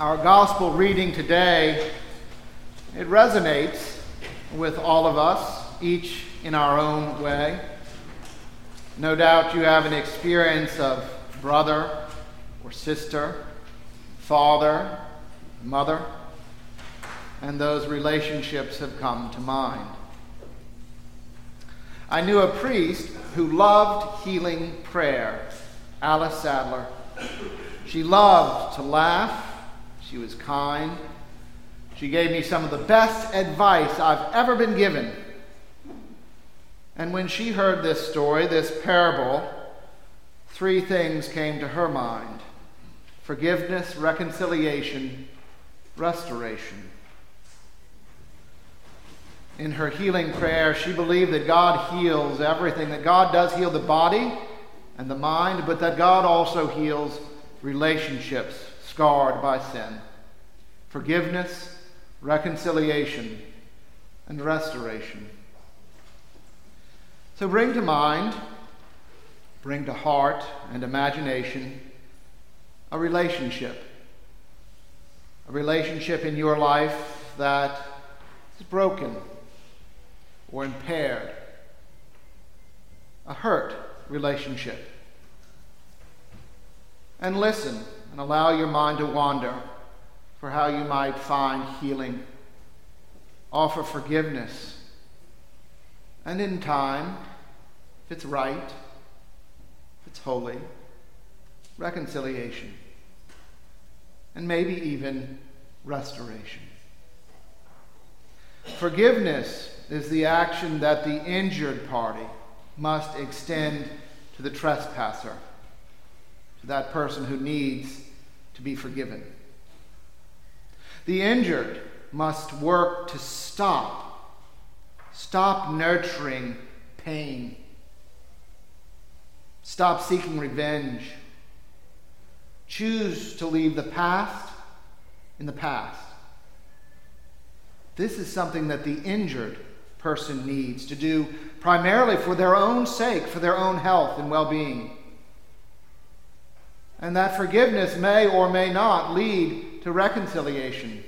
Our gospel reading today, it resonates with all of us, each in our own way. No doubt you have an experience of brother or sister, father, mother, and those relationships have come to mind. I knew a priest who loved healing prayer, Alice Sadler. She loved to laugh she was kind. She gave me some of the best advice I've ever been given. And when she heard this story, this parable, three things came to her mind forgiveness, reconciliation, restoration. In her healing prayer, she believed that God heals everything, that God does heal the body and the mind, but that God also heals relationships scarred by sin. Forgiveness, reconciliation, and restoration. So bring to mind, bring to heart and imagination a relationship. A relationship in your life that is broken or impaired. A hurt relationship. And listen and allow your mind to wander for how you might find healing. Offer forgiveness. And in time, if it's right, if it's holy, reconciliation. And maybe even restoration. Forgiveness is the action that the injured party must extend to the trespasser to that person who needs to be forgiven. The injured must work to stop, stop nurturing pain, stop seeking revenge, choose to leave the past in the past. This is something that the injured person needs to do primarily for their own sake, for their own health and well being. And that forgiveness may or may not lead to reconciliation.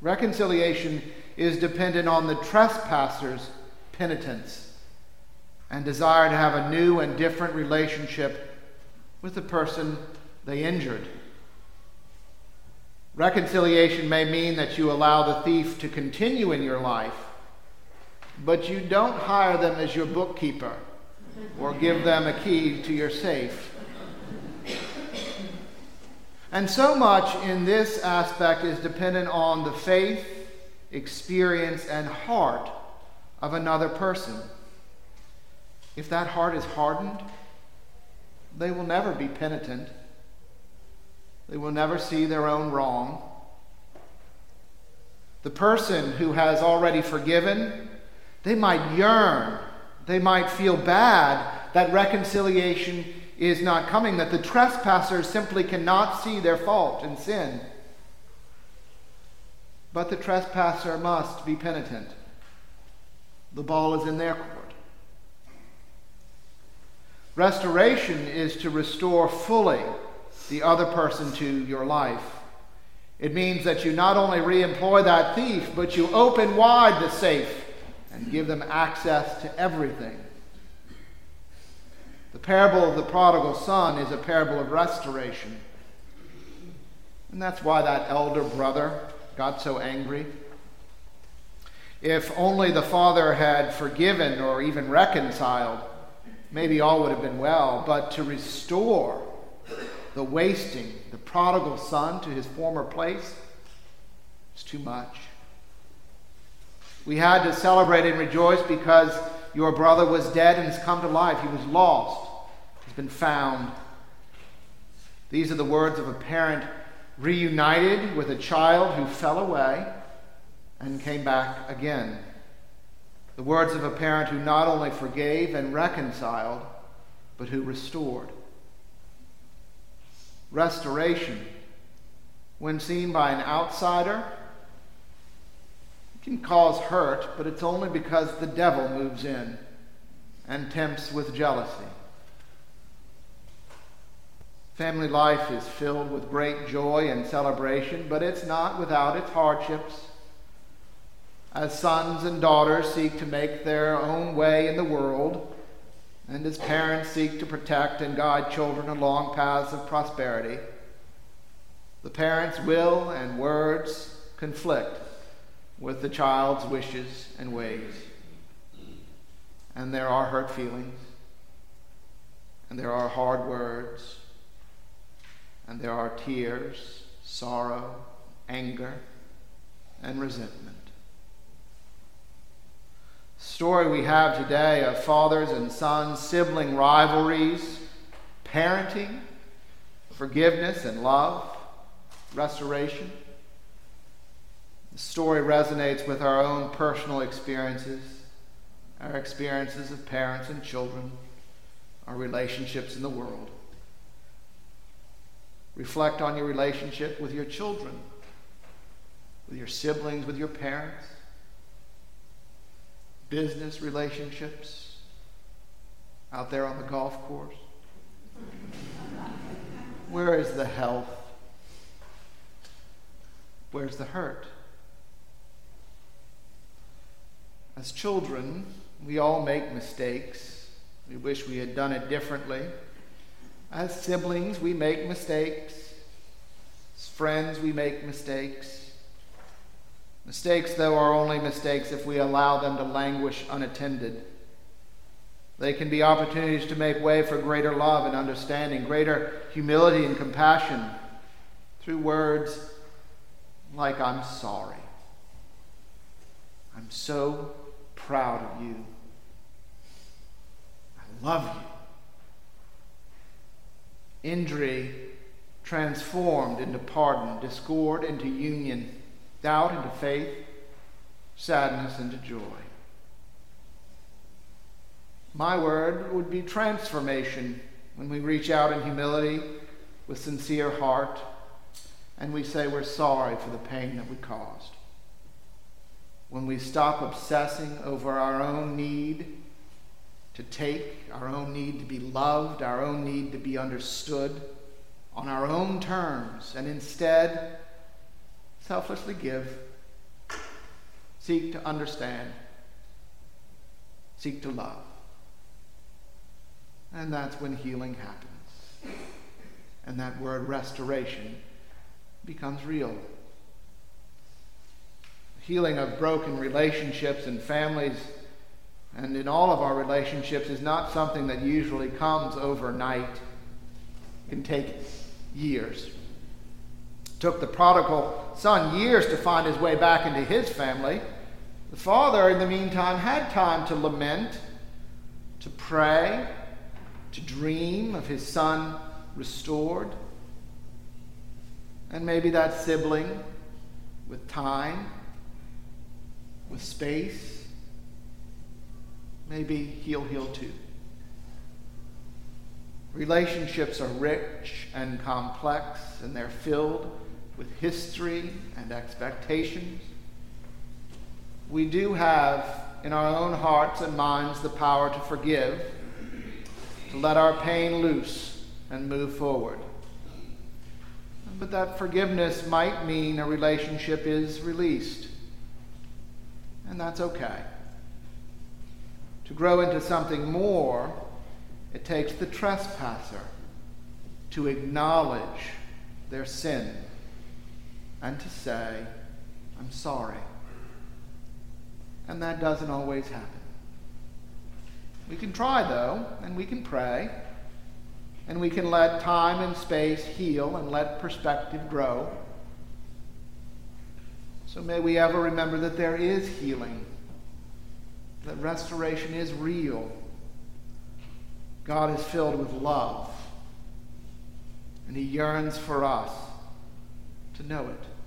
Reconciliation is dependent on the trespasser's penitence and desire to have a new and different relationship with the person they injured. Reconciliation may mean that you allow the thief to continue in your life, but you don't hire them as your bookkeeper or give them a key to your safe. And so much in this aspect is dependent on the faith, experience, and heart of another person. If that heart is hardened, they will never be penitent. They will never see their own wrong. The person who has already forgiven, they might yearn, they might feel bad that reconciliation is not coming, that the trespassers simply cannot see their fault and sin. But the trespasser must be penitent. The ball is in their court. Restoration is to restore fully the other person to your life. It means that you not only re employ that thief, but you open wide the safe and give them access to everything. The parable of the prodigal son is a parable of restoration. And that's why that elder brother got so angry. If only the father had forgiven or even reconciled, maybe all would have been well. But to restore the wasting, the prodigal son to his former place, is too much. We had to celebrate and rejoice because your brother was dead and has come to life. He was lost, he's been found. These are the words of a parent reunited with a child who fell away and came back again. The words of a parent who not only forgave and reconciled, but who restored. Restoration, when seen by an outsider, can cause hurt, but it's only because the devil moves in and tempts with jealousy. Family life is filled with great joy and celebration, but it's not without its hardships. As sons and daughters seek to make their own way in the world, and as parents seek to protect and guide children along paths of prosperity, the parents' will and words conflict with the child's wishes and ways. And there are hurt feelings, and there are hard words and there are tears, sorrow, anger, and resentment. Story we have today of fathers and sons, sibling rivalries, parenting, forgiveness and love, restoration. The story resonates with our own personal experiences, our experiences of parents and children, our relationships in the world. Reflect on your relationship with your children, with your siblings, with your parents, business relationships, out there on the golf course. Where is the health? Where's the hurt? As children, we all make mistakes. We wish we had done it differently. As siblings, we make mistakes. As friends, we make mistakes. Mistakes, though, are only mistakes if we allow them to languish unattended. They can be opportunities to make way for greater love and understanding, greater humility and compassion through words like, I'm sorry. I'm so proud of you. I love you injury transformed into pardon, discord into union, doubt into faith, sadness into joy. My word would be transformation when we reach out in humility with sincere heart and we say we're sorry for the pain that we caused. When we stop obsessing over our own need to take, our own need to be loved, our own need to be understood on our own terms, and instead selflessly give, seek to understand, seek to love. And that's when healing happens. And that word restoration becomes real. Healing of broken relationships and families and in all of our relationships is not something that usually comes overnight. It can take years. It took the prodigal son years to find his way back into his family. The father, in the meantime, had time to lament, to pray, to dream of his son restored. And maybe that sibling, with time, with space, maybe he'll heal too. Relationships are rich and complex, and they're filled with history and expectations. We do have in our own hearts and minds the power to forgive, to let our pain loose and move forward. But that forgiveness might mean a relationship is released, and that's okay. To grow into something more, it takes the trespasser to acknowledge their sin and to say, I'm sorry. And that doesn't always happen. We can try, though, and we can pray, and we can let time and space heal and let perspective grow. So may we ever remember that there is healing that restoration is real. God is filled with love, and He yearns for us to know it.